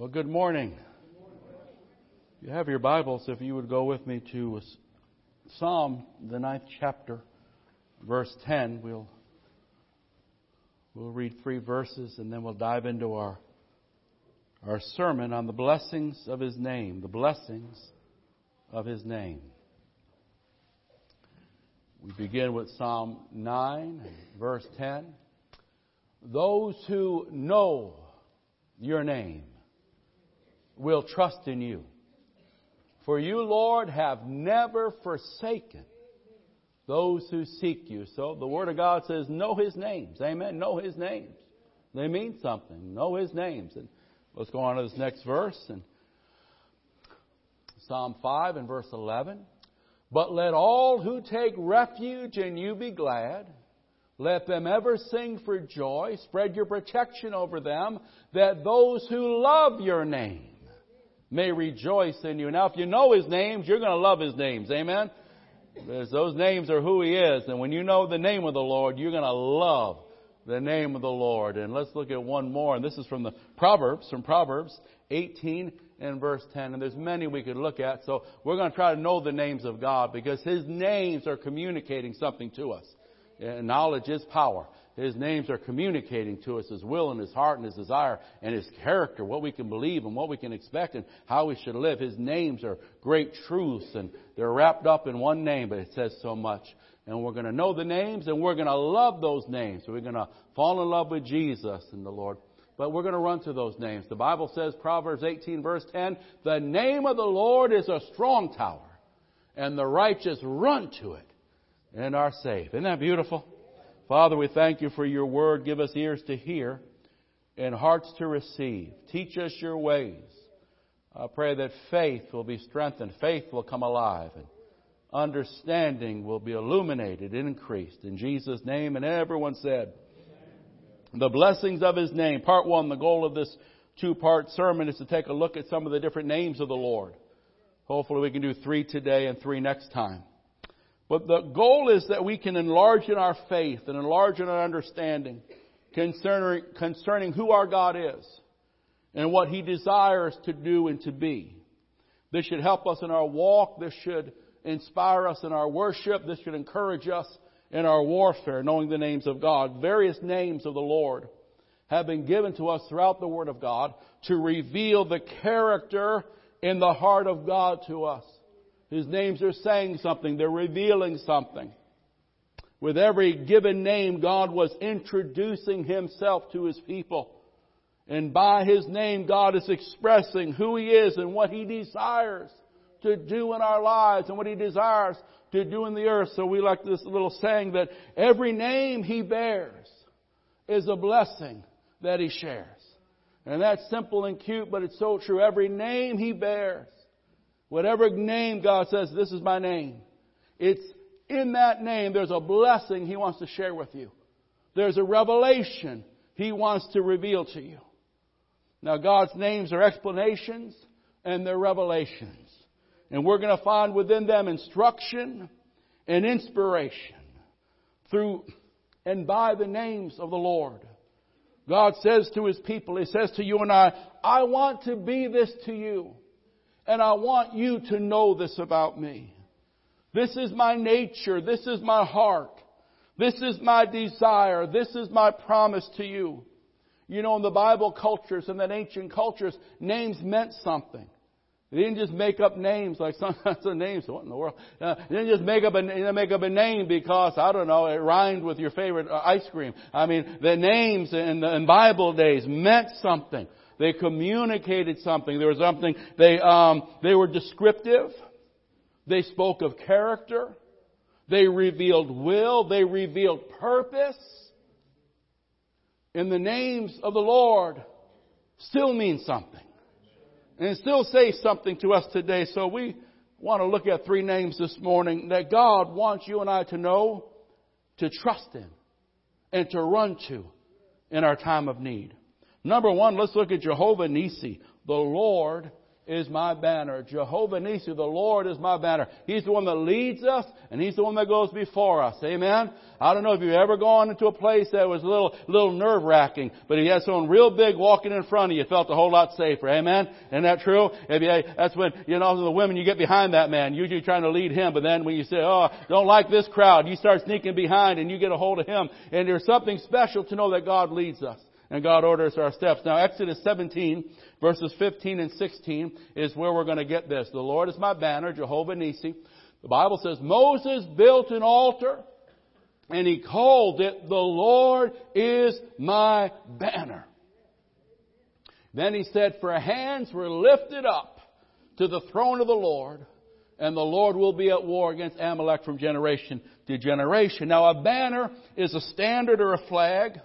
Well, good morning. You have your Bibles. If you would go with me to Psalm, the ninth chapter, verse 10. We'll, we'll read three verses and then we'll dive into our, our sermon on the blessings of His name. The blessings of His name. We begin with Psalm 9, verse 10. Those who know your name will trust in you. For you, Lord, have never forsaken those who seek you. So the Word of God says, know His names. Amen. Know His names. They mean something. Know His names. And let's go on to this next verse. And Psalm 5 and verse 11. But let all who take refuge in you be glad. Let them ever sing for joy. Spread your protection over them, that those who love your name may rejoice in you. Now, if you know His names, you're going to love His names. Amen? Because those names are who He is. And when you know the name of the Lord, you're going to love the name of the Lord. And let's look at one more. And this is from the Proverbs, from Proverbs 18 and verse 10. And there's many we could look at. So we're going to try to know the names of God because His names are communicating something to us. And knowledge is power. His names are communicating to us His will and His heart and His desire and His character, what we can believe and what we can expect and how we should live. His names are great truths and they're wrapped up in one name, but it says so much. And we're going to know the names and we're going to love those names. We're going to fall in love with Jesus and the Lord. But we're going to run to those names. The Bible says, Proverbs 18 verse 10, the name of the Lord is a strong tower and the righteous run to it and are safe. Isn't that beautiful? Father, we thank you for your word. Give us ears to hear and hearts to receive. Teach us your ways. I pray that faith will be strengthened, faith will come alive, and understanding will be illuminated and increased. In Jesus' name, and everyone said, the blessings of his name. Part one, the goal of this two part sermon is to take a look at some of the different names of the Lord. Hopefully we can do three today and three next time. But the goal is that we can enlarge in our faith and enlarge in our understanding concerning, concerning who our God is and what He desires to do and to be. This should help us in our walk. This should inspire us in our worship. This should encourage us in our warfare, knowing the names of God. Various names of the Lord have been given to us throughout the Word of God to reveal the character in the heart of God to us. His names are saying something. They're revealing something. With every given name, God was introducing Himself to His people. And by His name, God is expressing who He is and what He desires to do in our lives and what He desires to do in the earth. So we like this little saying that every name He bears is a blessing that He shares. And that's simple and cute, but it's so true. Every name He bears Whatever name God says, this is my name. It's in that name, there's a blessing He wants to share with you. There's a revelation He wants to reveal to you. Now, God's names are explanations and they're revelations. And we're going to find within them instruction and inspiration through and by the names of the Lord. God says to His people, He says to you and I, I want to be this to you. And I want you to know this about me. This is my nature. This is my heart. This is my desire. This is my promise to you. You know, in the Bible cultures and the ancient cultures, names meant something. They didn't just make up names like sometimes the names. What in the world? Uh, they didn't just make up a didn't make up a name because I don't know it rhymed with your favorite uh, ice cream. I mean, the names in, the, in Bible days meant something. They communicated something. There was something, they, um, they were descriptive. They spoke of character. They revealed will. They revealed purpose. And the names of the Lord still mean something. And still say something to us today. So we want to look at three names this morning that God wants you and I to know, to trust in, and to run to in our time of need. Number one, let's look at Jehovah Nisi. The Lord is my banner. Jehovah Nissi, the Lord is my banner. He's the one that leads us and He's the one that goes before us. Amen? I don't know if you've ever gone into a place that was a little, little nerve wracking, but He had someone real big walking in front of you. Felt a whole lot safer. Amen? Isn't that true? You, that's when, you know, the women, you get behind that man. Usually trying to lead him, but then when you say, oh, don't like this crowd, you start sneaking behind and you get a hold of him. And there's something special to know that God leads us and God orders our steps. Now, Exodus 17, verses 15 and 16 is where we're going to get this. The Lord is my banner, Jehovah Nissi. The Bible says Moses built an altar and he called it, the Lord is my banner. Then he said, for hands were lifted up to the throne of the Lord, and the Lord will be at war against Amalek from generation to generation. Now a banner is a standard or a flag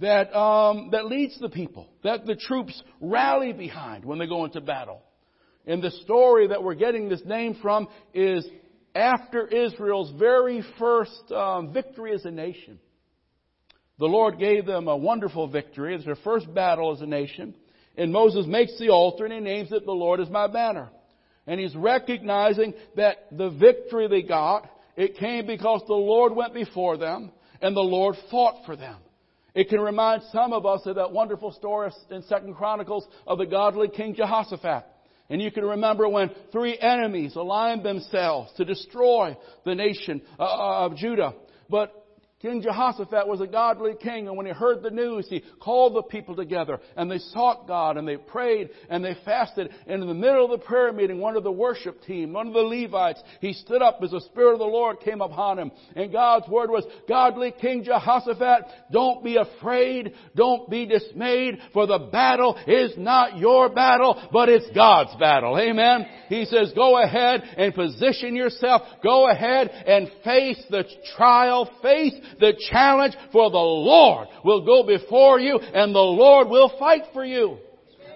that, um, that leads the people, that the troops rally behind when they go into battle. And the story that we're getting this name from is after Israel's very first um, victory as a nation. The Lord gave them a wonderful victory. It's their first battle as a nation. And Moses makes the altar and he names it, The Lord is my banner. And he's recognizing that the victory they got, it came because the Lord went before them and the Lord fought for them. It can remind some of us of that wonderful story in Second Chronicles of the godly King Jehoshaphat. And you can remember when three enemies aligned themselves to destroy the nation uh, uh, of Judah. But King Jehoshaphat was a godly king, and when he heard the news, he called the people together, and they sought God, and they prayed, and they fasted. And in the middle of the prayer meeting, one of the worship team, one of the Levites, he stood up as the Spirit of the Lord came upon him. And God's word was, Godly King Jehoshaphat, don't be afraid, don't be dismayed, for the battle is not your battle, but it's God's battle. Amen? He says, go ahead and position yourself, go ahead and face the trial, face the challenge, for the Lord will go before you and the Lord will fight for you.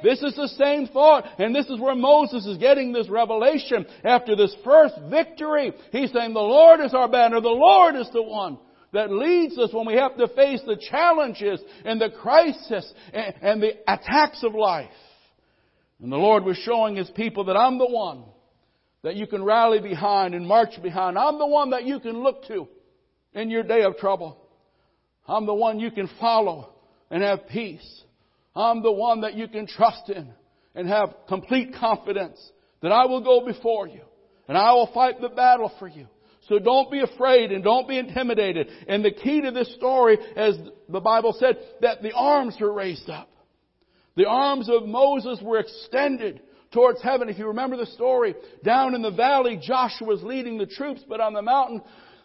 This is the same thought, and this is where Moses is getting this revelation after this first victory. He's saying the Lord is our banner, the Lord is the one that leads us when we have to face the challenges and the crisis and, and the attacks of life. And the Lord was showing His people that I'm the one that you can rally behind and march behind. I'm the one that you can look to in your day of trouble. I'm the one you can follow and have peace. I'm the one that you can trust in and have complete confidence that I will go before you and I will fight the battle for you. So don't be afraid and don't be intimidated. And the key to this story, as the Bible said, that the arms were raised up. The arms of Moses were extended towards heaven. If you remember the story, down in the valley, Joshua was leading the troops, but on the mountain,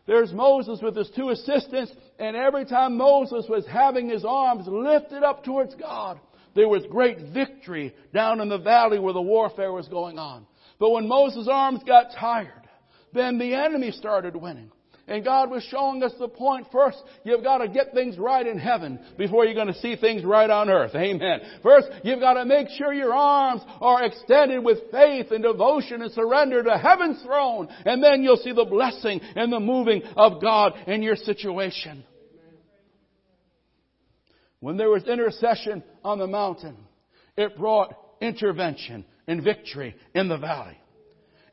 there's Moses with his two assistants, and every time Moses was having his arms lifted up towards God, there was great victory down in the valley where the warfare was going on. But when Moses' arms got tired, then the enemy started winning. And God was showing us the point first, you've got to get things right in heaven before you're going to see things right on earth. Amen. First, you've got to make sure your arms are extended with faith and devotion and surrender to heaven's throne. And then you'll see the blessing and the moving of God in your situation. When there was intercession on the mountain, it brought intervention and victory in the valley.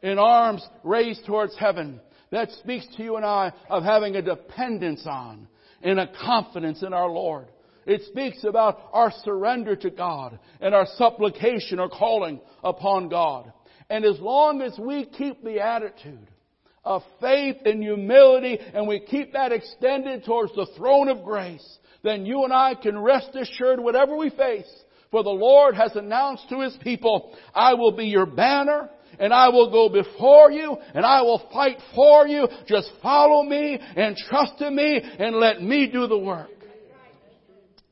In arms raised towards heaven, that speaks to you and I of having a dependence on and a confidence in our Lord. It speaks about our surrender to God and our supplication or calling upon God. And as long as we keep the attitude of faith and humility and we keep that extended towards the throne of grace, then you and I can rest assured whatever we face. For the Lord has announced to His people, I will be your banner and I will go before you and I will fight for you. Just follow me and trust in me and let me do the work.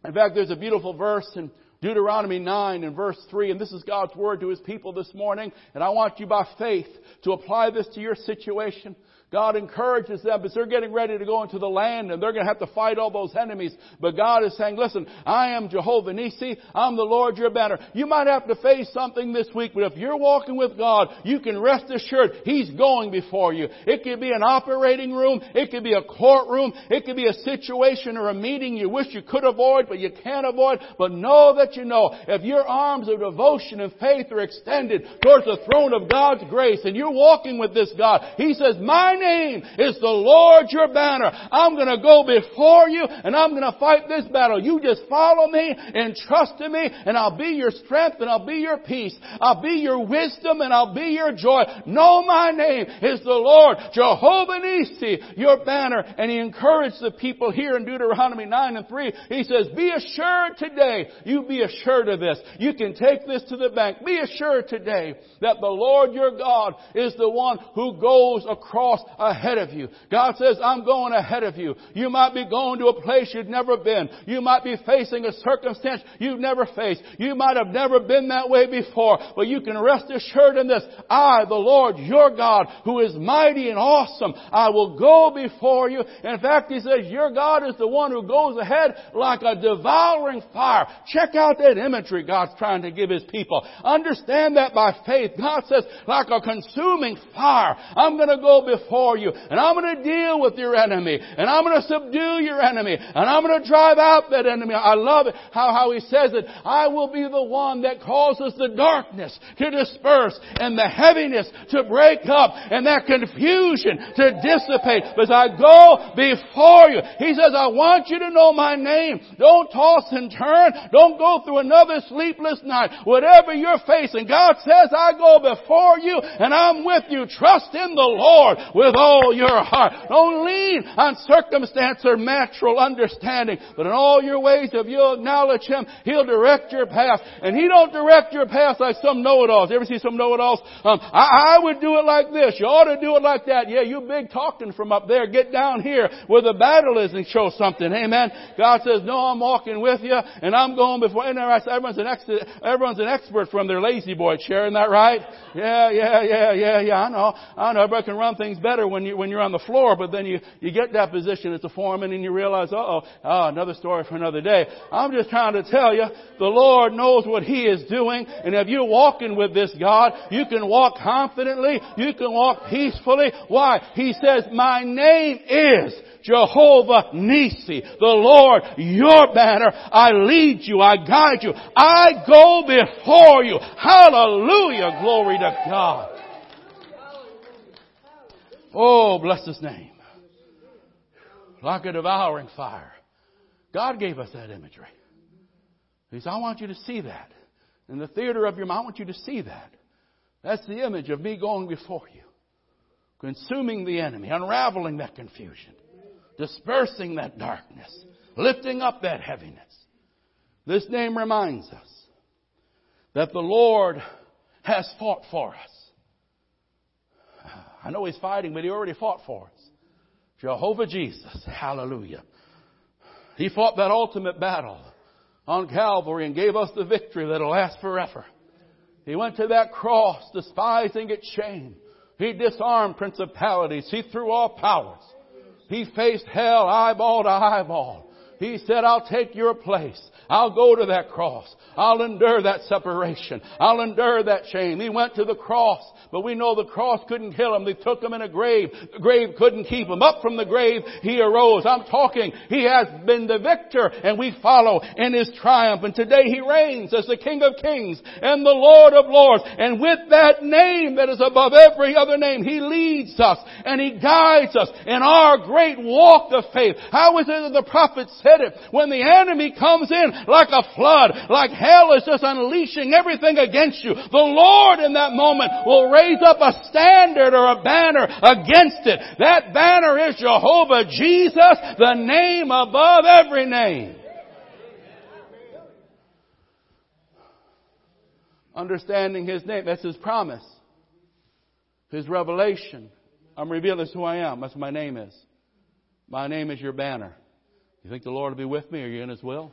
In fact, there's a beautiful verse in Deuteronomy 9 and verse 3, and this is God's word to His people this morning, and I want you by faith to apply this to your situation. God encourages them because they're getting ready to go into the land and they're going to have to fight all those enemies. But God is saying, listen, I am Jehovah Nisi. I'm the Lord your banner. You might have to face something this week, but if you're walking with God, you can rest assured He's going before you. It could be an operating room. It could be a courtroom. It could be a situation or a meeting you wish you could avoid, but you can't avoid. But know that you know, if your arms of devotion and faith are extended towards the throne of God's grace and you're walking with this God, He says, my name is the Lord your banner. I'm gonna go before you and I'm gonna fight this battle. You just follow me and trust in me and I'll be your strength and I'll be your peace. I'll be your wisdom and I'll be your joy. Know my name is the Lord, Jehovah Nisi, your banner. And he encouraged the people here in Deuteronomy 9 and 3. He says, be assured today, you be assured of this. You can take this to the bank. Be assured today that the Lord your God is the one who goes across ahead of you. God says, I'm going ahead of you. You might be going to a place you've never been. You might be facing a circumstance you've never faced. You might have never been that way before, but you can rest assured in this. I, the Lord, your God, who is mighty and awesome, I will go before you. In fact, He says, your God is the one who goes ahead like a devouring fire. Check out that imagery God's trying to give His people. Understand that by faith. God says, like a consuming fire, I'm gonna go before you, and I'm gonna deal with your enemy, and I'm gonna subdue your enemy, and I'm gonna drive out that enemy. I love it how, how He says it. I will be the one that causes the darkness to disperse and the heaviness to break up and that confusion to dissipate as I go before you. He says, I want you to know my name. Don't toss and turn. Don't go through another sleepless night. Whatever you're facing, God says, I go before you and I'm with you. Trust in the Lord with all your heart. Don't lean on circumstance or natural understanding, but in all your ways, if you acknowledge Him, He'll direct your path. And He don't direct your path like some know-it-alls. You ever see some know-it-alls? Um, I, I would do it like this. You ought to do it like that. Yeah, you big talking from up there. Get down here where the battle is and show something. Amen. God says, no, I'm walking with you and I'm going before. And everyone's an, ex- everyone's an expert from their La-Z-Boy chair. Isn't that right? Yeah, yeah, yeah, yeah, yeah. I know. I know. Everybody can run things better when you, when you're on the floor, but then you, you get that position as a foreman and you realize, oh, oh, another story for another day. I'm just trying to tell you, the Lord knows what He is doing, and if you're walking with this God, you can walk confidently, you can walk peacefully. Why? He says, my name is Jehovah Nisi, the Lord, your banner. I lead you, I guide you, I go before you. Hallelujah, glory to God. Oh, bless His name. Like a devouring fire. God gave us that imagery. He said, I want you to see that. In the theater of your mind, I want you to see that. That's the image of me going before you, consuming the enemy, unraveling that confusion, dispersing that darkness, lifting up that heaviness. This name reminds us that the Lord has fought for us. I know He's fighting, but He already fought for us. Jehovah Jesus. Hallelujah. He fought that ultimate battle on Calvary and gave us the victory that'll last forever. He went to that cross despising its shame. He disarmed principalities. He threw off powers. He faced hell eyeball to eyeball. He said, I'll take your place. I'll go to that cross. I'll endure that separation. I'll endure that shame. He went to the cross, but we know the cross couldn't kill him. They took him in a grave. The grave couldn't keep him. Up from the grave, he arose. I'm talking. He has been the victor and we follow in his triumph. And today he reigns as the King of Kings and the Lord of Lords. And with that name that is above every other name, he leads us and he guides us in our great walk of faith. How is it that the prophet said it? When the enemy comes in like a flood, like hell is just unleashing everything against you. The Lord in that moment will raise up a standard or a banner against it. That banner is Jehovah Jesus, the name above every name. Understanding His name, that's His promise. His revelation. I'm revealing who I am. That's what my name is. My name is your banner. You think the Lord will be with me? Are you in His will?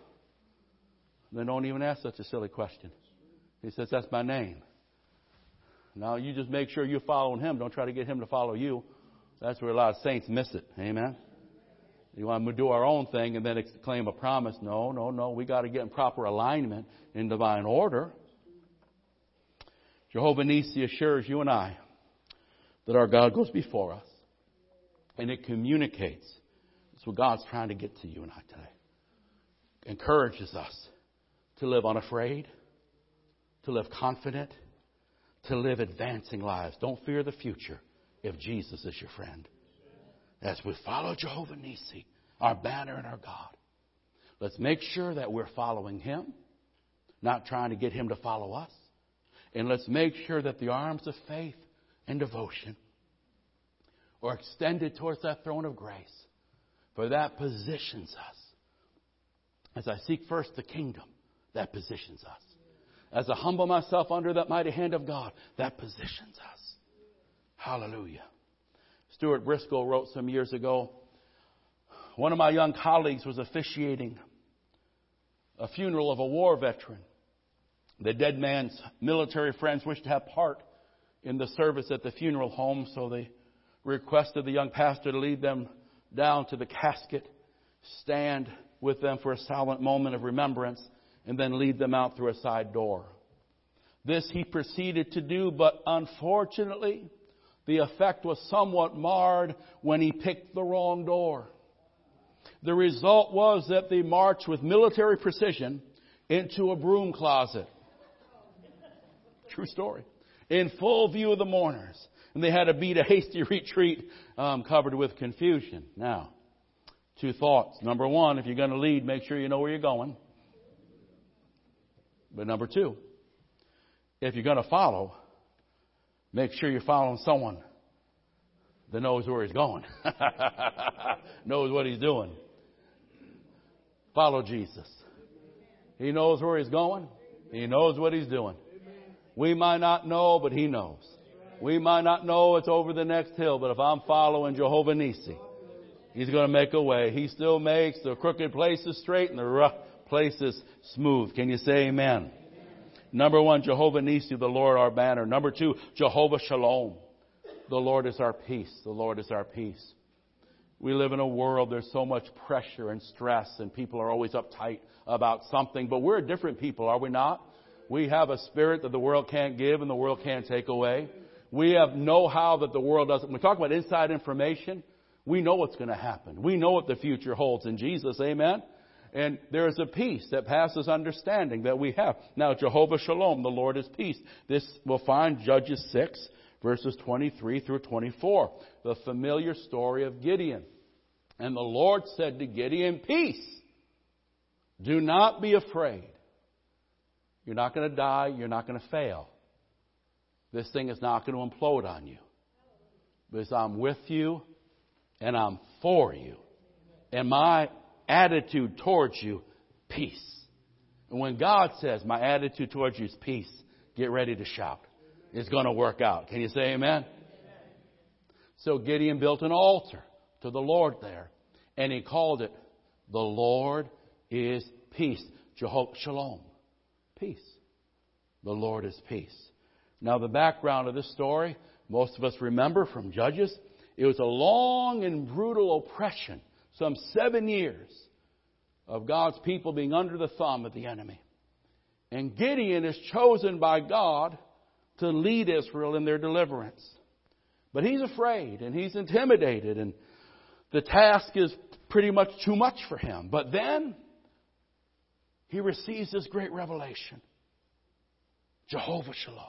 Then don't even ask such a silly question. He says, That's my name. Now you just make sure you're following him. Don't try to get him to follow you. That's where a lot of saints miss it. Amen. You want to do our own thing and then claim a promise. No, no, no. We got to get in proper alignment in divine order. Jehovah Nisi assures you and I that our God goes before us and it communicates. That's what God's trying to get to you and I today. Encourages us to live unafraid, to live confident, to live advancing lives. Don't fear the future if Jesus is your friend. As we follow Jehovah Nisi, our banner and our God, let's make sure that we're following Him, not trying to get Him to follow us. And let's make sure that the arms of faith and devotion are extended towards that throne of grace, for that positions us. As I seek first the kingdom, that positions us. As I humble myself under that mighty hand of God, that positions us. Hallelujah. Stuart Briscoe wrote some years ago, one of my young colleagues was officiating a funeral of a war veteran. The dead man's military friends wished to have part in the service at the funeral home, so they requested the young pastor to lead them down to the casket, stand with them for a silent moment of remembrance, and then lead them out through a side door. This he proceeded to do, but unfortunately, the effect was somewhat marred when he picked the wrong door. The result was that they marched with military precision into a broom closet. True story. In full view of the mourners. And they had to beat a hasty retreat um, covered with confusion. Now, two thoughts. Number one, if you're going to lead, make sure you know where you're going. But number two, if you're going to follow, Make sure you're following someone that knows where he's going, knows what he's doing. Follow Jesus. He knows where he's going. He knows what he's doing. We might not know, but he knows. We might not know it's over the next hill, but if I'm following Jehovah Nisi, he's going to make a way. He still makes the crooked places straight and the rough places smooth. Can you say amen? Number one, Jehovah Nisi, the Lord our banner. Number two, Jehovah Shalom. The Lord is our peace. The Lord is our peace. We live in a world, there's so much pressure and stress, and people are always uptight about something, but we're a different people, are we not? We have a spirit that the world can't give and the world can't take away. We have know-how that the world doesn't. We talk about inside information, we know what's going to happen. We know what the future holds in Jesus. Amen? And there is a peace that passes understanding that we have. Now, Jehovah Shalom, the Lord is peace. This we'll find Judges 6, verses 23 through 24. The familiar story of Gideon. And the Lord said to Gideon, Peace. Do not be afraid. You're not going to die. You're not going to fail. This thing is not going to implode on you. Because I'm with you and I'm for you. And my attitude towards you, peace. And when God says, my attitude towards you is peace, get ready to shout. It's going to work out. Can you say amen? So Gideon built an altar to the Lord there, and he called it, The Lord is Peace. Jehovah Shalom. Peace. The Lord is peace. Now, the background of this story, most of us remember from Judges, it was a long and brutal oppression some seven years of God's people being under the thumb of the enemy. And Gideon is chosen by God to lead Israel in their deliverance. But he's afraid and he's intimidated and the task is pretty much too much for him. But then he receives this great revelation. Jehovah Shalom.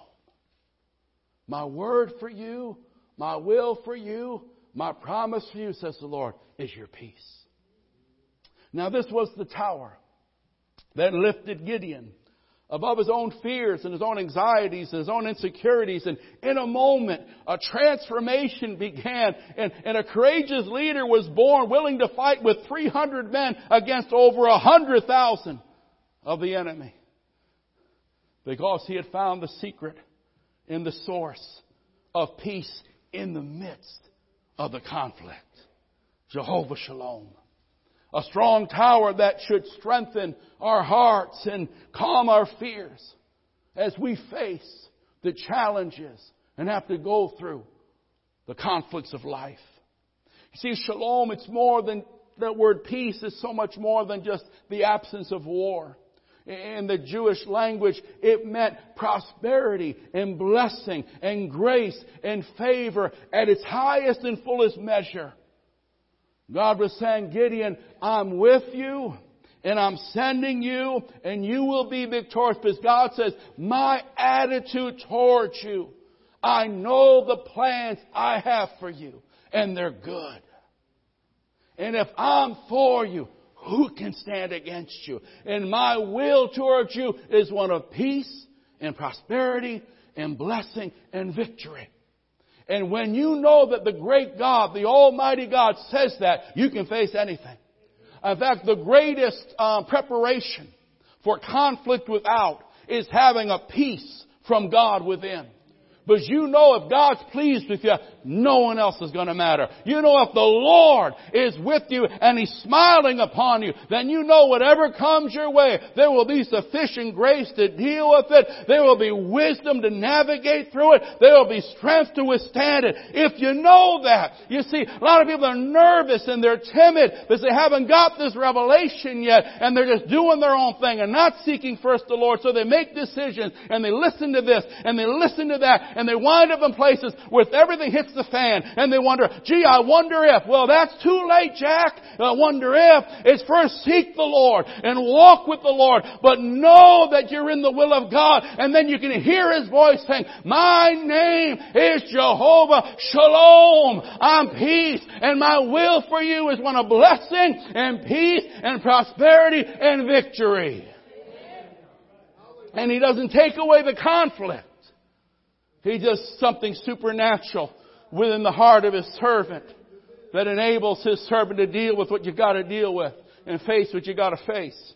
My word for you, my will for you, my promise for you, says the Lord, is your peace. Now, this was the tower that lifted Gideon above his own fears and his own anxieties and his own insecurities. And in a moment, a transformation began and, and a courageous leader was born willing to fight with 300 men against over 100,000 of the enemy. Because he had found the secret in the source of peace in the midst of the conflict. Jehovah Shalom. A strong tower that should strengthen our hearts and calm our fears as we face the challenges and have to go through the conflicts of life. You See, shalom, it's more than, that word peace is so much more than just the absence of war. In the Jewish language, it meant prosperity and blessing and grace and favor at its highest and fullest measure. God was saying, Gideon, I'm with you and I'm sending you and you will be victorious because God says, my attitude towards you, I know the plans I have for you and they're good. And if I'm for you, who can stand against you? And my will towards you is one of peace and prosperity and blessing and victory. And when you know that the great God, the Almighty God says that, you can face anything. In fact, the greatest uh, preparation for conflict without is having a peace from God within. Because you know if God's pleased with you, no one else is going to matter. You know if the Lord is with you and He's smiling upon you, then you know whatever comes your way, there will be sufficient grace to deal with it. There will be wisdom to navigate through it. There will be strength to withstand it. If you know that, you see, a lot of people are nervous and they're timid because they haven't got this revelation yet and they're just doing their own thing and not seeking first the Lord. So they make decisions and they listen to this and they listen to that and they wind up in places where everything hits the fan and they wonder, gee, I wonder if. Well, that's too late, Jack. I wonder if. It's first seek the Lord and walk with the Lord, but know that you're in the will of God and then you can hear His voice saying, my name is Jehovah Shalom. I'm peace and my will for you is one of blessing and peace and prosperity and victory. And He doesn't take away the conflict. He does something supernatural within the heart of his servant that enables his servant to deal with what you got to deal with and face what you got to face.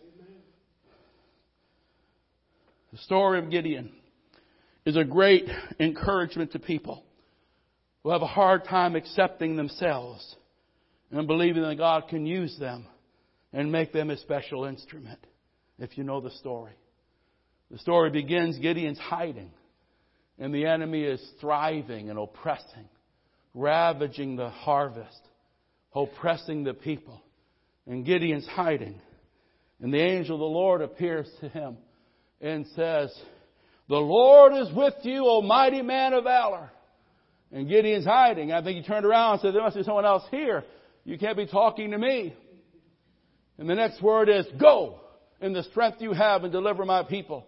The story of Gideon is a great encouragement to people who have a hard time accepting themselves and believing that God can use them and make them a special instrument, if you know the story. The story begins Gideon's hiding. And the enemy is thriving and oppressing, ravaging the harvest, oppressing the people. And Gideon's hiding. And the angel of the Lord appears to him and says, The Lord is with you, O mighty man of valor. And Gideon's hiding. I think he turned around and said, There must be someone else here. You can't be talking to me. And the next word is, Go in the strength you have and deliver my people.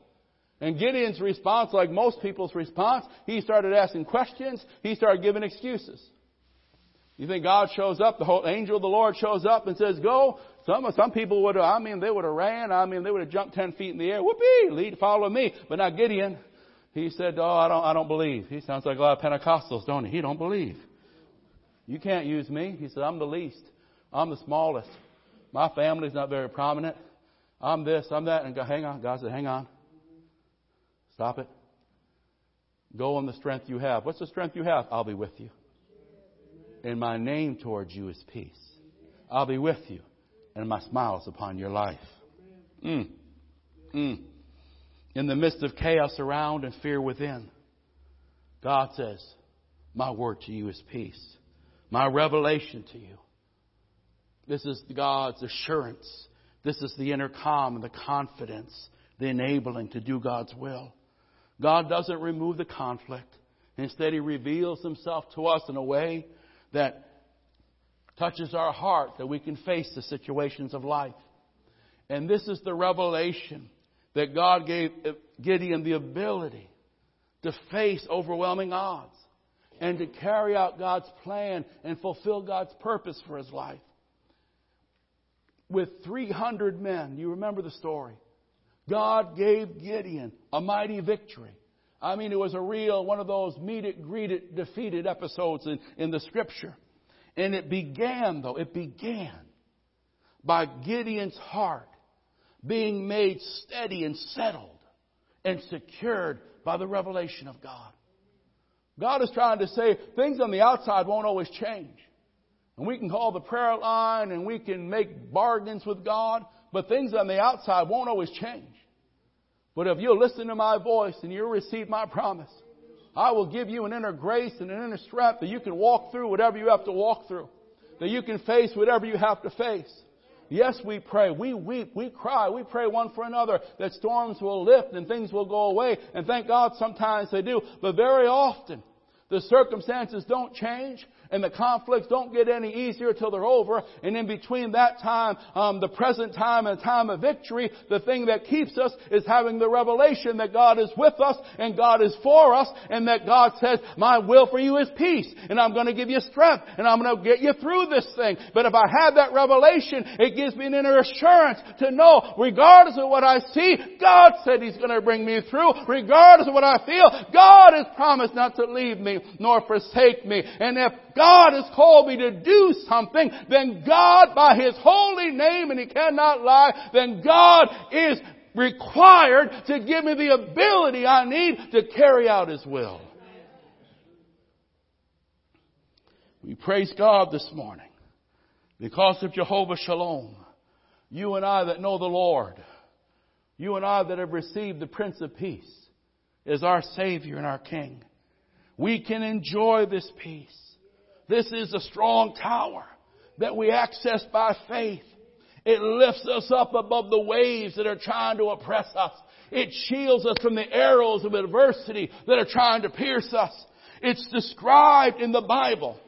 And Gideon's response, like most people's response, he started asking questions. He started giving excuses. You think God shows up, the whole angel of the Lord shows up and says, go. Some, some people would have, I mean, they would have ran. I mean, they would have jumped 10 feet in the air. Whoopee! Lead, follow me. But not Gideon. He said, oh, I don't, I don't believe. He sounds like a lot of Pentecostals, don't he? He don't believe. You can't use me. He said, I'm the least. I'm the smallest. My family's not very prominent. I'm this, I'm that. And hang on. God said, hang on. Stop it. Go on the strength you have. What's the strength you have? I'll be with you. And my name towards you is peace. I'll be with you. And my smile is upon your life. Mm. Mm. In the midst of chaos around and fear within, God says, My word to you is peace. My revelation to you. This is God's assurance. This is the inner calm and the confidence, the enabling to do God's will. God doesn't remove the conflict. Instead, He reveals Himself to us in a way that touches our heart that we can face the situations of life. And this is the revelation that God gave uh, Gideon the ability to face overwhelming odds and to carry out God's plan and fulfill God's purpose for his life. With 300 men, you remember the story. God gave Gideon a mighty victory. I mean, it was a real, one of those meet it, greet it, defeated episodes in, in the scripture. And it began, though, it began by Gideon's heart being made steady and settled and secured by the revelation of God. God is trying to say things on the outside won't always change. And we can call the prayer line and we can make bargains with God, but things on the outside won't always change. But if you'll listen to my voice and you'll receive my promise, I will give you an inner grace and an inner strength that you can walk through whatever you have to walk through. that you can face whatever you have to face. Yes, we pray. We weep. We cry. We pray one for another that storms will lift and things will go away. And thank God sometimes they do. But very often, the circumstances don't change and the conflicts don't get any easier till they're over. And in between that time, um, the present time and the time of victory, the thing that keeps us is having the revelation that God is with us and God is for us and that God says, my will for you is peace and I'm going to give you strength and I'm going to get you through this thing. But if I have that revelation, it gives me an inner assurance to know, regardless of what I see, God said He's going to bring me through. Regardless of what I feel, God has promised not to leave me nor forsake me. And if God has called me to do something, then God, by His holy name, and He cannot lie, then God is required to give me the ability I need to carry out His will. We praise God this morning because of Jehovah Shalom. You and I that know the Lord, you and I that have received the Prince of Peace as our Savior and our King, we can enjoy this peace. This is a strong tower that we access by faith. It lifts us up above the waves that are trying to oppress us. It shields us from the arrows of adversity that are trying to pierce us. It's described in the Bible.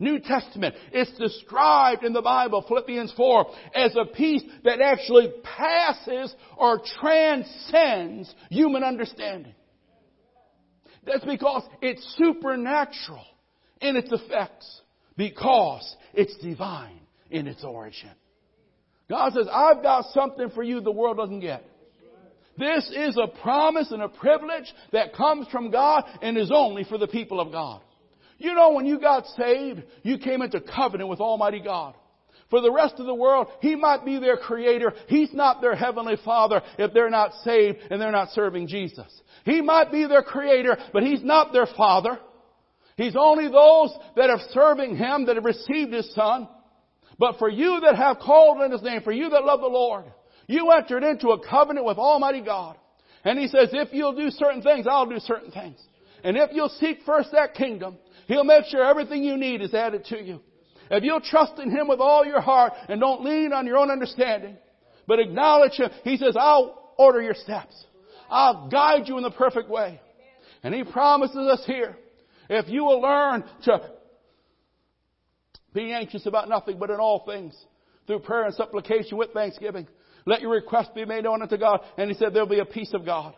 New Testament. It's described in the Bible, Philippians 4, as a peace that actually passes or transcends human understanding. That's because it's supernatural in its effects because it's divine in its origin. God says, I've got something for you the world doesn't get. This is a promise and a privilege that comes from God and is only for the people of God. You know, when you got saved, you came into covenant with Almighty God. For the rest of the world, He might be their creator. He's not their heavenly father if they're not saved and they're not serving Jesus. He might be their creator, but He's not their father. He's only those that are serving Him that have received His Son. But for you that have called in His name, for you that love the Lord, you entered into a covenant with Almighty God. And He says, if you'll do certain things, I'll do certain things. And if you'll seek first that kingdom, He'll make sure everything you need is added to you. If you'll trust in Him with all your heart and don't lean on your own understanding, but acknowledge Him, He says, I'll order your steps. I'll guide you in the perfect way. And He promises us here if you will learn to be anxious about nothing, but in all things, through prayer and supplication with thanksgiving, let your request be made known unto God. And he said, there'll be a peace of God.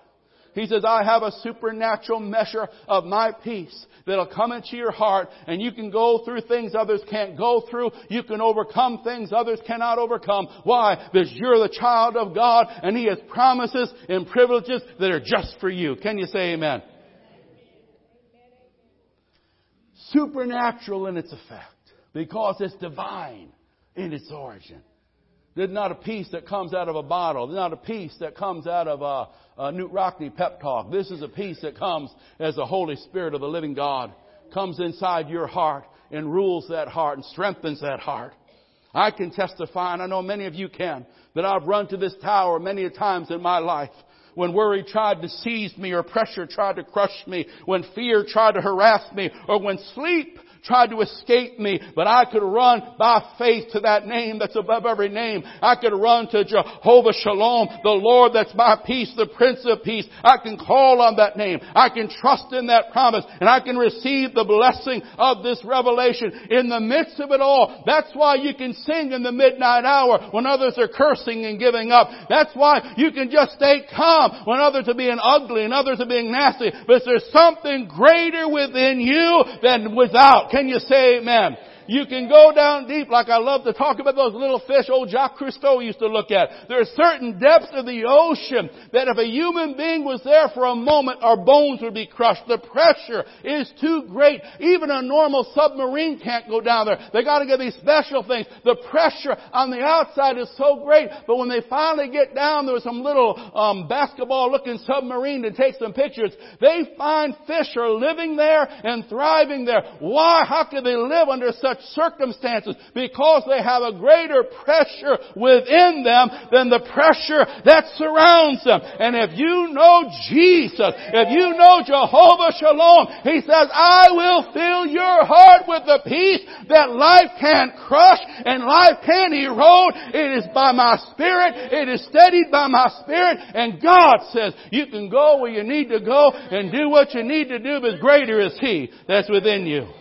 He says, I have a supernatural measure of my peace that'll come into your heart and you can go through things others can't go through. You can overcome things others cannot overcome. Why? Because you're the child of God and He has promises and privileges that are just for you. Can you say amen? supernatural in its effect because it's divine in its origin. There's not a peace that comes out of a bottle. There's not a peace that comes out of a, a Knute Rockne pep talk. This is a peace that comes as the Holy Spirit of the living God comes inside your heart and rules that heart and strengthens that heart. I can testify, and I know many of you can, that I've run to this tower many a times in my life when worry tried to seize me or pressure tried to crush me, when fear tried to harass me, or when sleep tried to escape me, but I could run by faith to that name that's above every name. I could run to Jehovah Shalom, the Lord that's my peace, the Prince of Peace. I can call on that name. I can trust in that promise and I can receive the blessing of this revelation in the midst of it all. That's why you can sing in the midnight hour when others are cursing and giving up. That's why you can just stay calm when others are being ugly and others are being nasty. But there's something greater within you than without. Can you say amen? You can go down deep like I love to talk about those little fish old Jacques Cousteau used to look at. There are certain depths of the ocean that if a human being was there for a moment, our bones would be crushed. The pressure is too great. Even a normal submarine can't go down there. They gotta get these special things. The pressure on the outside is so great, but when they finally get down, there was some little um, basketball looking submarine to take some pictures. They find fish are living there and thriving there. Why? How could they live under such circumstances because they have a greater pressure within them than the pressure that surrounds them. And if you know Jesus, if you know Jehovah Shalom, He says, I will fill your heart with the peace that life can't crush and life can't erode. It is by my Spirit. It is steadied by my Spirit. And God says, you can go where you need to go and do what you need to do, but greater is He that's within you.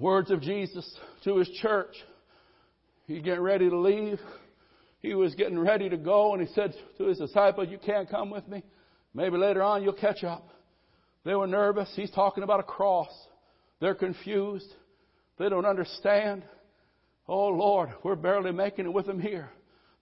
Words of Jesus to His church. He's getting ready to leave. He was getting ready to go and he said to his disciples, you can't come with me. Maybe later on you'll catch up. They were nervous. He's talking about a cross. They're confused. They don't understand. Oh Lord, we're barely making it with them here.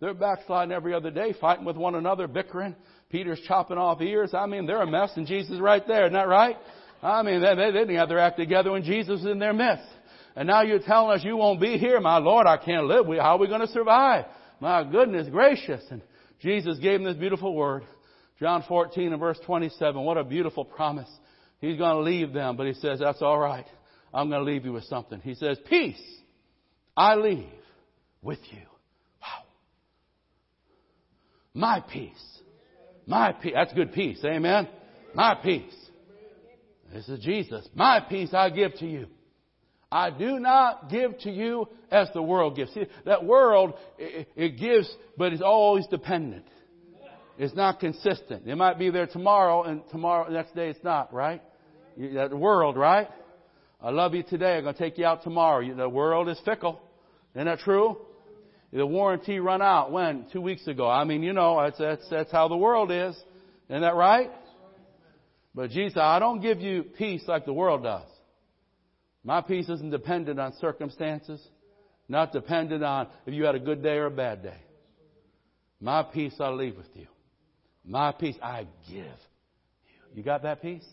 They're backsliding every other day, fighting with one another, bickering. Peter's chopping off ears. I mean, they're a mess and Jesus is right there. Isn't that right? I mean, they, they didn't have their act together when Jesus was in their midst. And now you're telling us you won't be here. My Lord, I can't live. How are we going to survive? My goodness gracious. And Jesus gave them this beautiful word. John 14 and verse 27. What a beautiful promise. He's going to leave them, but he says, that's all right. I'm going to leave you with something. He says, peace I leave with you. Wow. My peace. My peace. That's good peace. Amen. My peace. This is Jesus. My peace I give to you. I do not give to you as the world gives. See, that world, it, it gives, but it's always dependent. It's not consistent. It might be there tomorrow, and tomorrow, next day it's not, right? That world, right? I love you today. I'm going to take you out tomorrow. The world is fickle. Isn't that true? The warranty run out when? Two weeks ago. I mean, you know, that's, that's, that's how the world is. Isn't that right? But Jesus, I don't give you peace like the world does. My peace isn't dependent on circumstances, not dependent on if you had a good day or a bad day. My peace I leave with you. My peace I give you. You got that peace?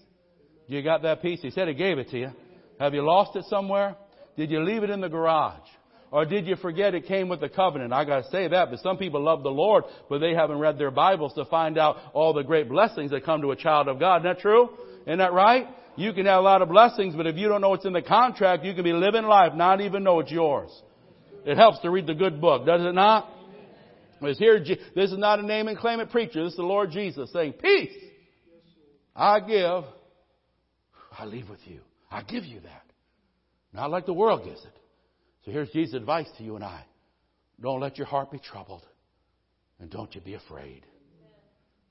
You got that peace? He said he gave it to you. Have you lost it somewhere? Did you leave it in the garage? Or did you forget it came with the covenant? I gotta say that, but some people love the Lord, but they haven't read their Bibles to find out all the great blessings that come to a child of God. Isn't that true? Isn't that right? You can have a lot of blessings, but if you don't know what's in the contract, you can be living life, not even know it's yours. It helps to read the good book, does it not? It's here, this is not a name and claim it preacher. This is the Lord Jesus saying, peace I give, I leave with you. I give you that. Not like the world gives it. So here's Jesus' advice to you and I. Don't let your heart be troubled. And don't you be afraid.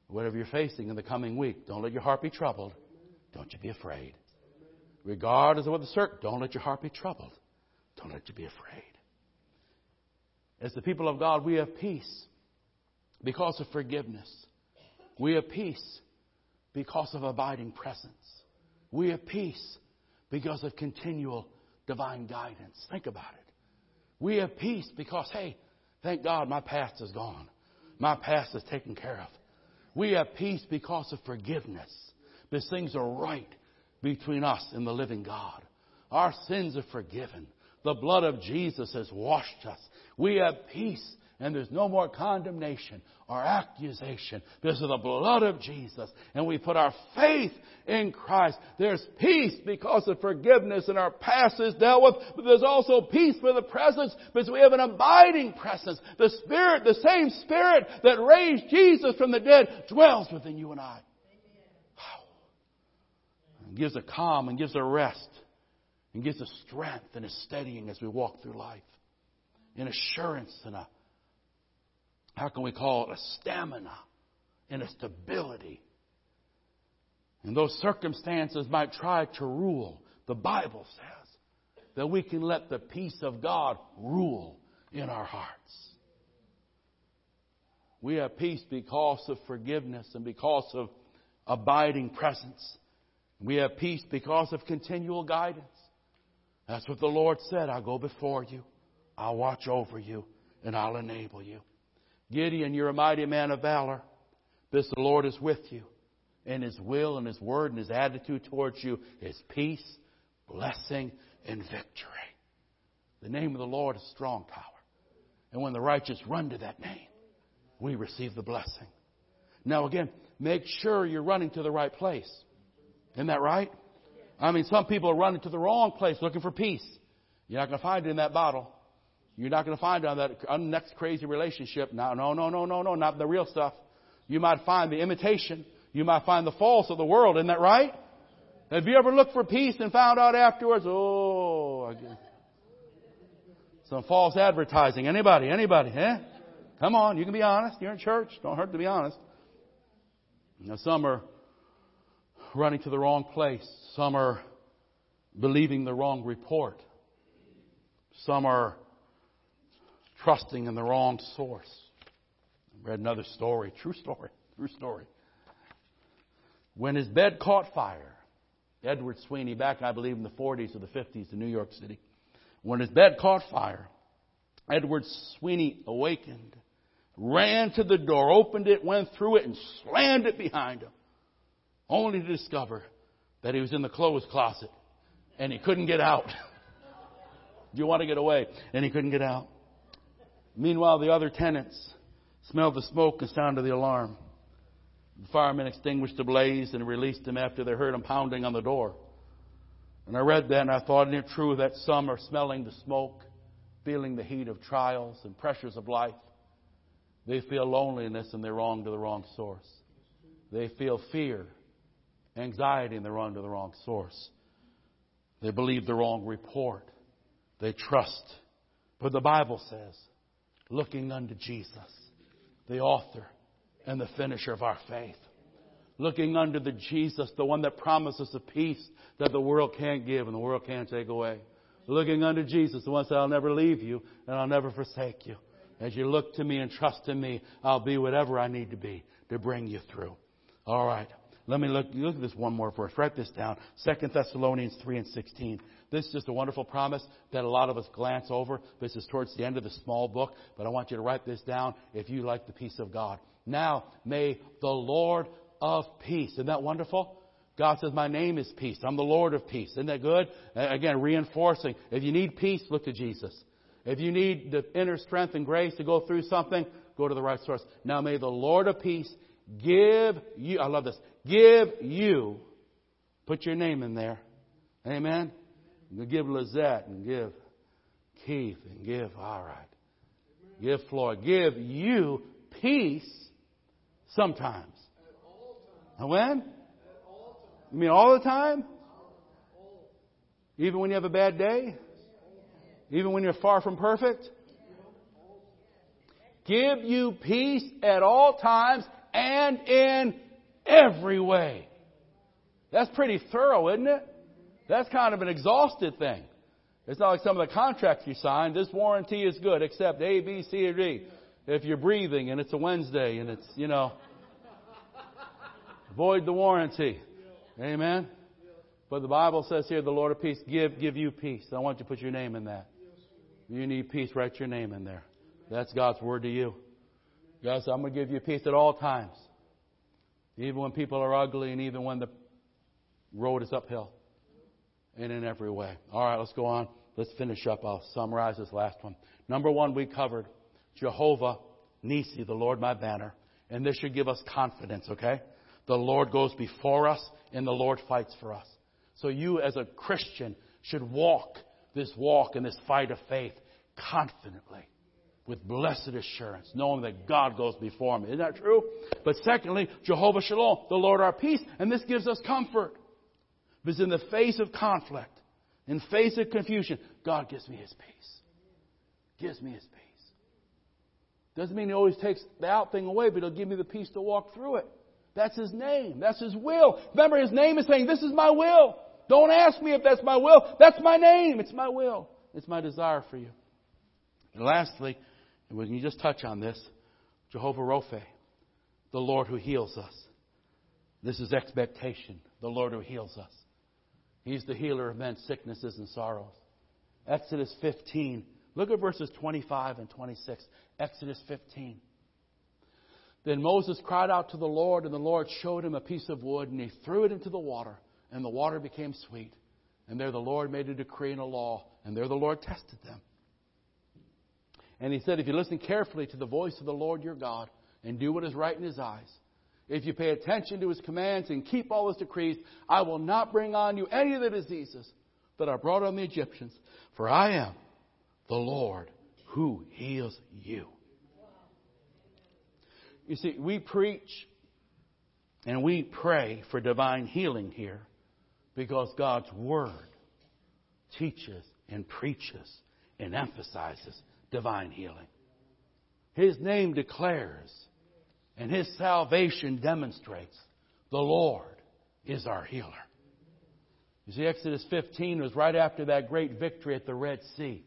Whatever you're facing in the coming week, don't let your heart be troubled. Don't you be afraid. Regardless of what the circ, don't let your heart be troubled. Don't let you be afraid. As the people of God, we have peace because of forgiveness. We have peace because of abiding presence. We have peace because of continual divine guidance. Think about it. We have peace because, hey, thank God my past is gone. My past is taken care of. We have peace because of forgiveness. Because things are right between us and the living God. Our sins are forgiven. The blood of Jesus has washed us. We have peace and there's no more condemnation or accusation because of the blood of Jesus. And we put our faith in Christ. There's peace because of forgiveness and our past is dealt with, but there's also peace for the presence because we have an abiding presence. The Spirit, the same Spirit that raised Jesus from the dead dwells within you and I. And gives a calm and gives a rest and gives a strength and a steadying as we walk through life. An assurance and a how can we call it a stamina and a stability. And those circumstances might try to rule. The Bible says that we can let the peace of God rule in our hearts. We have peace because of forgiveness and because of abiding presence. We have peace because of continual guidance. That's what the Lord said. I'll go before you. I'll watch over you and I'll enable you. Gideon, you're a mighty man of valor. This the Lord is with you. And His will and His word and His attitude towards you is peace, blessing, and victory. The name of the Lord is strong tower. And when the righteous run to that name, we receive the blessing. Now again, make sure you're running to the right place. Isn't that right? I mean, some people are running to the wrong place looking for peace. You're not going to find it in that bottle. You're not going to find on that next crazy relationship. No, no, no, no, no, no, not the real stuff. You might find the imitation. You might find the false of the world. Isn't that right? Have you ever looked for peace and found out afterwards, oh, some false advertising? Anybody? Anybody? Eh? Come on, you can be honest. You're in church. Don't hurt to be honest. Now, some are running to the wrong place. Some are believing the wrong report. Some are trusting in the wrong source. I read another story, true story, true story. When his bed caught fire, Edward Sweeney, back I believe in the 40s or the 50s in New York City, when his bed caught fire, Edward Sweeney awakened, ran to the door, opened it, went through it, and slammed it behind him, only to discover that he was in the clothes closet and he couldn't get out. Do you want to get away? And he couldn't get out. Meanwhile, the other tenants smelled the smoke and sounded the alarm. The firemen extinguished the blaze and released them after they heard him pounding on the door. And I read that and I thought, isn't it true that some are smelling the smoke, feeling the heat of trials and pressures of life? They feel loneliness and they're wrong to the wrong source. They feel fear, anxiety, and they're wrong to the wrong source. They believe the wrong report. They trust. But the Bible says, looking unto Jesus, the author and the finisher of our faith. Looking unto the Jesus, the one that promises a peace that the world can't give and the world can't take away. Looking unto Jesus, the one that said, I'll never leave you and I'll never forsake you. As you look to me and trust in me, I'll be whatever I need to be to bring you through. All right. Let me look, look at this one more verse. Write this down. Second Thessalonians 3 and 16. This is just a wonderful promise that a lot of us glance over. This is towards the end of the small book, but I want you to write this down if you like the peace of God. Now may the Lord of peace. Isn't that wonderful? God says, My name is peace. I'm the Lord of peace. Isn't that good? Again, reinforcing. If you need peace, look to Jesus. If you need the inner strength and grace to go through something, go to the right source. Now may the Lord of peace give you, I love this, give you, put your name in there. Amen? Give Lizette and give Keith and give, all right. Give Floyd. Give you peace sometimes. And when? You mean all the time? Even when you have a bad day? Even when you're far from perfect? Give you peace at all times and in every way. That's pretty thorough, isn't it? That's kind of an exhausted thing. It's not like some of the contracts you sign. This warranty is good except A, B, C, or D. If you're breathing and it's a Wednesday and it's, you know, void the warranty. Amen. But the Bible says here, the Lord of peace give give you peace. I want you to put your name in that. You need peace, write your name in there. That's God's word to you. God said, I'm going to give you peace at all times. Even when people are ugly and even when the road is uphill. And in every way. All right, let's go on. Let's finish up. I'll summarize this last one. Number one, we covered Jehovah Nisi, the Lord my banner. And this should give us confidence, okay? The Lord goes before us and the Lord fights for us. So you as a Christian should walk this walk and this fight of faith confidently with blessed assurance, knowing that God goes before me. Isn't that true? But secondly, Jehovah Shalom, the Lord our peace, and this gives us comfort. Because in the face of conflict, in face of confusion, God gives me His peace. Gives me His peace. Doesn't mean He always takes the out thing away, but He'll give me the peace to walk through it. That's His name. That's His will. Remember, His name is saying, This is my will. Don't ask me if that's my will. That's my name. It's my will. It's my desire for you. And lastly, and when you just touch on this, Jehovah Rophe, the Lord who heals us. This is expectation, the Lord who heals us. He's the healer of men's sicknesses and sorrows. Exodus 15. Look at verses 25 and 26. Exodus 15. Then Moses cried out to the Lord, and the Lord showed him a piece of wood, and he threw it into the water, and the water became sweet. And there the Lord made a decree and a law, and there the Lord tested them. And he said, If you listen carefully to the voice of the Lord your God and do what is right in his eyes, if you pay attention to his commands and keep all his decrees, I will not bring on you any of the diseases that I brought on the Egyptians, for I am the Lord who heals you. You see, we preach and we pray for divine healing here because God's Word teaches and preaches and emphasizes divine healing. His name declares and His salvation demonstrates the Lord is our healer. You see, Exodus 15 was right after that great victory at the Red Sea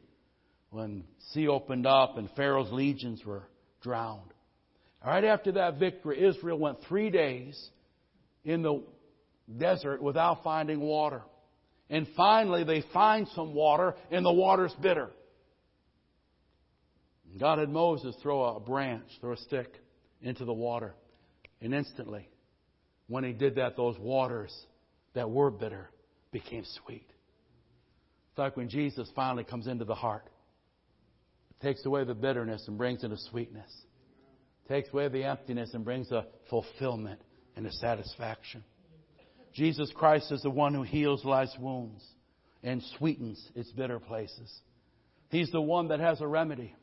when sea opened up and Pharaoh's legions were drowned. Right after that victory, Israel went three days in the desert without finding water. And finally, they find some water, and the water's bitter. God had Moses throw a branch, throw a stick into the water. And instantly, when he did that, those waters that were bitter became sweet. It's like when Jesus finally comes into the heart, takes away the bitterness and brings in a sweetness, takes away the emptiness and brings a fulfillment and a satisfaction. Jesus Christ is the one who heals life's wounds and sweetens its bitter places. He's the one that has a remedy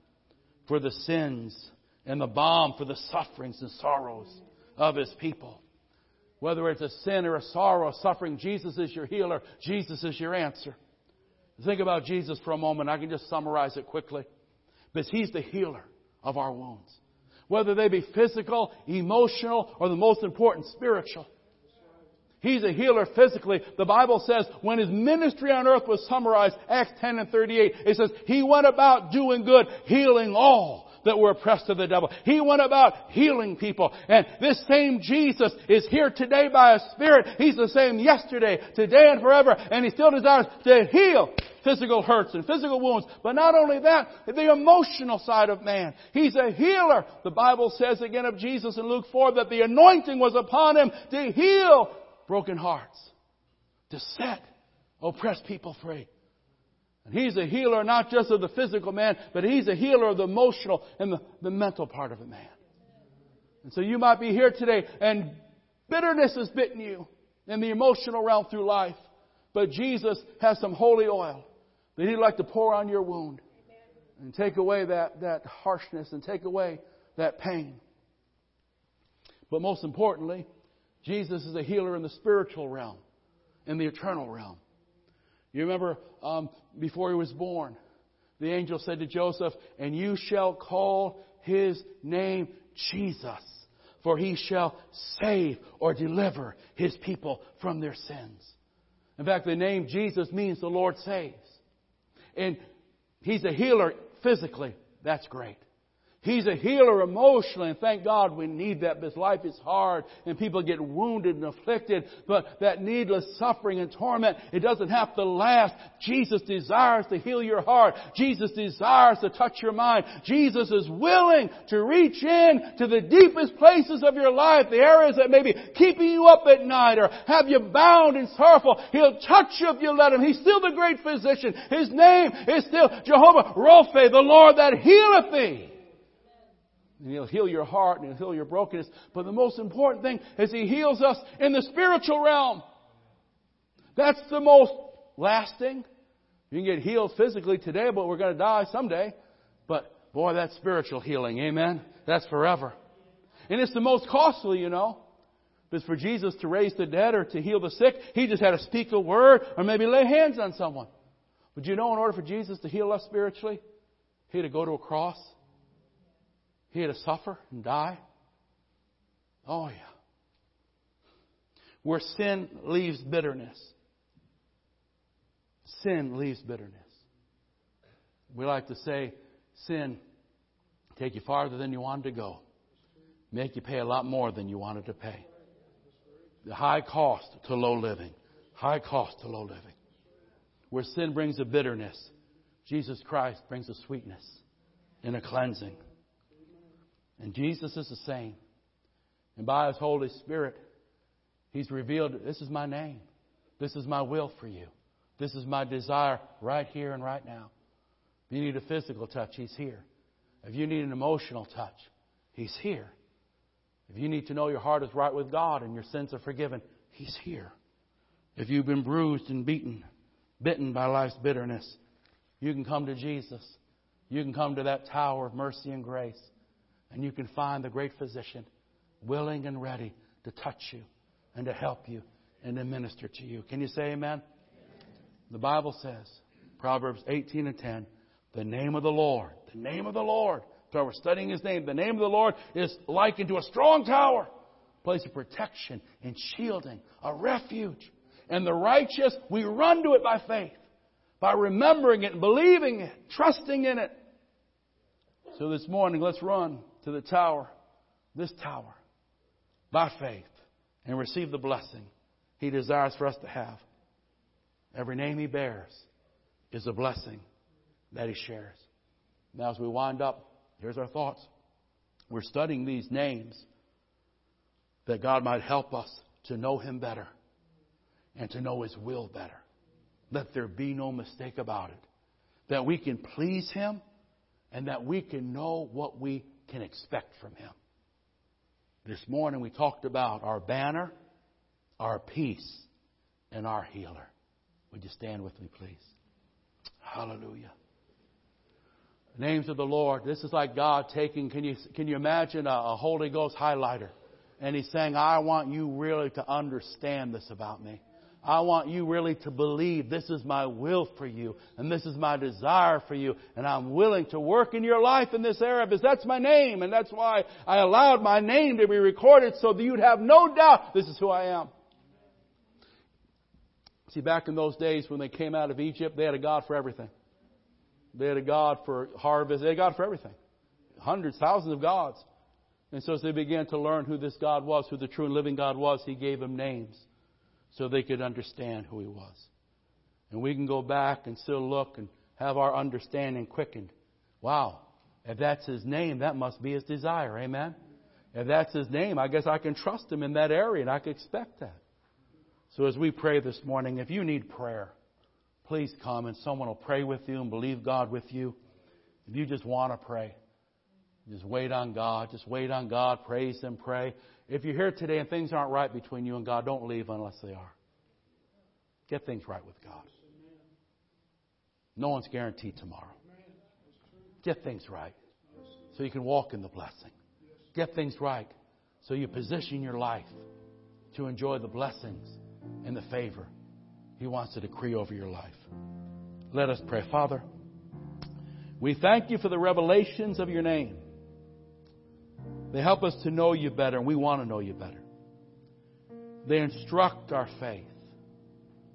for the sins and the balm for the sufferings and sorrows of His people. Whether it's a sin or a sorrow, a suffering, Jesus is your healer. Jesus is your answer. Think about Jesus for a moment. I can just summarize it quickly. Because He's the healer of our wounds. Whether they be physical, emotional, or the most important, spiritual. He's a healer physically. The Bible says when his ministry on earth was summarized, Acts 10 and 38, it says, He went about doing good, healing all that were oppressed of the devil. He went about healing people. And this same Jesus is here today by a Spirit. He's the same yesterday, today, and forever. And He still desires to heal physical hurts and physical wounds. But not only that, the emotional side of man. He's a healer. The Bible says again of Jesus in Luke 4 that the anointing was upon Him to heal broken hearts, to set oppressed people free. And he's a healer not just of the physical man, but he's a healer of the emotional and the, the mental part of a man. And so you might be here today and bitterness has bitten you in the emotional realm through life. But Jesus has some holy oil that he'd like to pour on your wound and take away that, that harshness and take away that pain. But most importantly, Jesus is a healer in the spiritual realm, in the eternal realm. You remember um, before he was born, the angel said to Joseph, And you shall call his name Jesus, for he shall save or deliver his people from their sins. In fact, the name Jesus means the Lord saves. And he's a healer physically. That's great. He's a healer emotionally, and thank God we need that because life is hard and people get wounded and afflicted. But that needless suffering and torment, it doesn't have to last. Jesus desires to heal your heart. Jesus desires to touch your mind. Jesus is willing to reach in to the deepest places of your life, the areas that may be keeping you up at night or have you bound and sorrowful. He'll touch you if you let Him. He's still the great physician. His name is still Jehovah Rophe, the Lord that healeth thee. And He'll heal your heart and He'll heal your brokenness. But the most important thing is He heals us in the spiritual realm. That's the most lasting. You can get healed physically today, but we're going to die someday. But boy, that's spiritual healing. Amen? That's forever. And it's the most costly, you know. Because for Jesus to raise the dead or to heal the sick, He just had to speak a word or maybe lay hands on someone. But you know, in order for Jesus to heal us spiritually, He had to go to a cross. He had to suffer and die? Oh, yeah. Where sin leaves bitterness. Sin leaves bitterness. We like to say, sin take you farther than you wanted to go, make you pay a lot more than you wanted to pay. The high cost to low living. High cost to low living. Where sin brings a bitterness, Jesus Christ brings a sweetness and a cleansing. And Jesus is the same. And by His Holy Spirit, He's revealed this is my name. This is my will for you. This is my desire right here and right now. If you need a physical touch, He's here. If you need an emotional touch, He's here. If you need to know your heart is right with God and your sins are forgiven, He's here. If you've been bruised and beaten, bitten by life's bitterness, you can come to Jesus. You can come to that tower of mercy and grace, and you can find the great physician willing and ready to touch you and to help you and to minister to you. Can you say amen? The Bible says, Proverbs 18 and 10, the name of the Lord, the name of the Lord. So we're studying his name. The name of the Lord is likened to a strong tower, a place of protection and shielding, a refuge. And the righteous, we run to it by faith, by remembering it and believing it, trusting in it. So this morning, let's run to the tower, this tower, by faith, and receive the blessing he desires for us to have. Every name he bears is a blessing that he shares. Now, as we wind up, here's our thoughts. We're studying these names that God might help us to know him better and to know his will better. Let there be no mistake about it. That we can please him and that we can know what we can expect from him. This morning we talked about our banner, our peace, and our healer. Would you stand with me, please? Hallelujah. The Names of the Lord. This is like God taking, can you, can you imagine a, a Holy Ghost highlighter? And He's saying, I want you really to understand this about me. I want you really to believe this is my will for you and this is my desire for you and I'm willing to work in your life in this area because that's my name and that's why I allowed my name to be recorded so that you'd have no doubt this is who I am. See, back in those days when they came out of Egypt, they had a God for everything. They had a God for harvest. They had a God for everything. Hundreds, thousands of gods. And so as they began to learn who this God was, who the true and living God was, He gave them names so they could understand who He was. And we can go back and still look and have our understanding quickened. Wow. If that's His name, that must be His desire. Amen? If that's His name, I guess I can trust Him in that area and I can expect that. So as we pray this morning, if you need prayer, please come and someone will pray with you and believe God with you. If you just want to pray, just wait on God. Just wait on God. Praise Him. Pray. If you're here today and things aren't right between you and God, don't leave unless they are. Get things right with God. No one's guaranteed tomorrow. Get things right so you can walk in the blessing. Get things right so you position your life to enjoy the blessings and the favor He wants to decree over your life. Let us pray. Father, we thank you for the revelations of your name. They help us to know you better, and we want to know you better. They instruct our faith.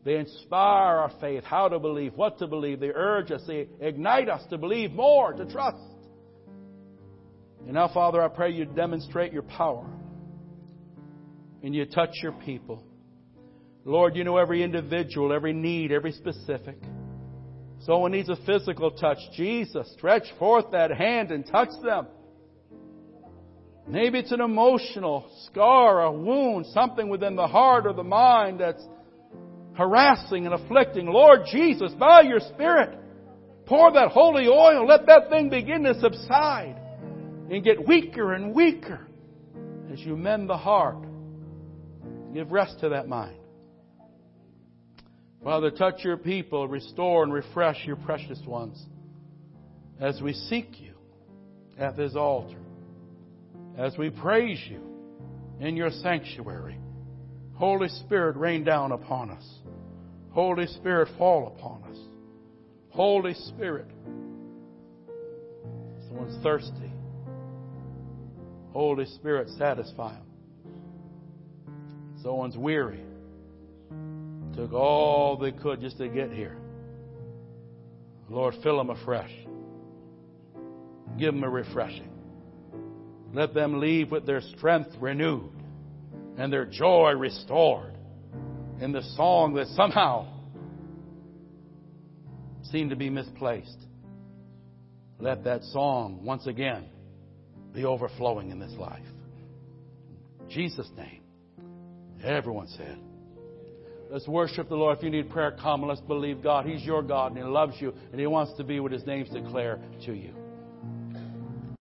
They inspire our faith, how to believe, what to believe. They urge us, they ignite us to believe more, to trust. And now, Father, I pray you demonstrate your power and you touch your people. Lord, you know every individual, every need, every specific. Someone needs a physical touch. Jesus, stretch forth that hand and touch them. Maybe it's an emotional scar, a wound, something within the heart or the mind that's harassing and afflicting. Lord Jesus, by your Spirit, pour that holy oil. Let that thing begin to subside and get weaker and weaker as you mend the heart. Give rest to that mind. Father, touch your people, restore and refresh your precious ones as we seek you at this altar, as we praise you in your sanctuary. Holy Spirit, rain down upon us. Holy Spirit, fall upon us. Holy Spirit, someone's thirsty. Holy Spirit, satisfy them. Someone's weary. Took all they could just to get here. Lord, fill them afresh. Give them a refreshing. Let them leave with their strength renewed and their joy restored in the song that somehow seemed to be misplaced. Let that song once again be overflowing in this life. In Jesus' name. Everyone said. Let's worship the Lord. If you need prayer, come let's believe God. He's your God and He loves you and He wants to be what His name's declare to you.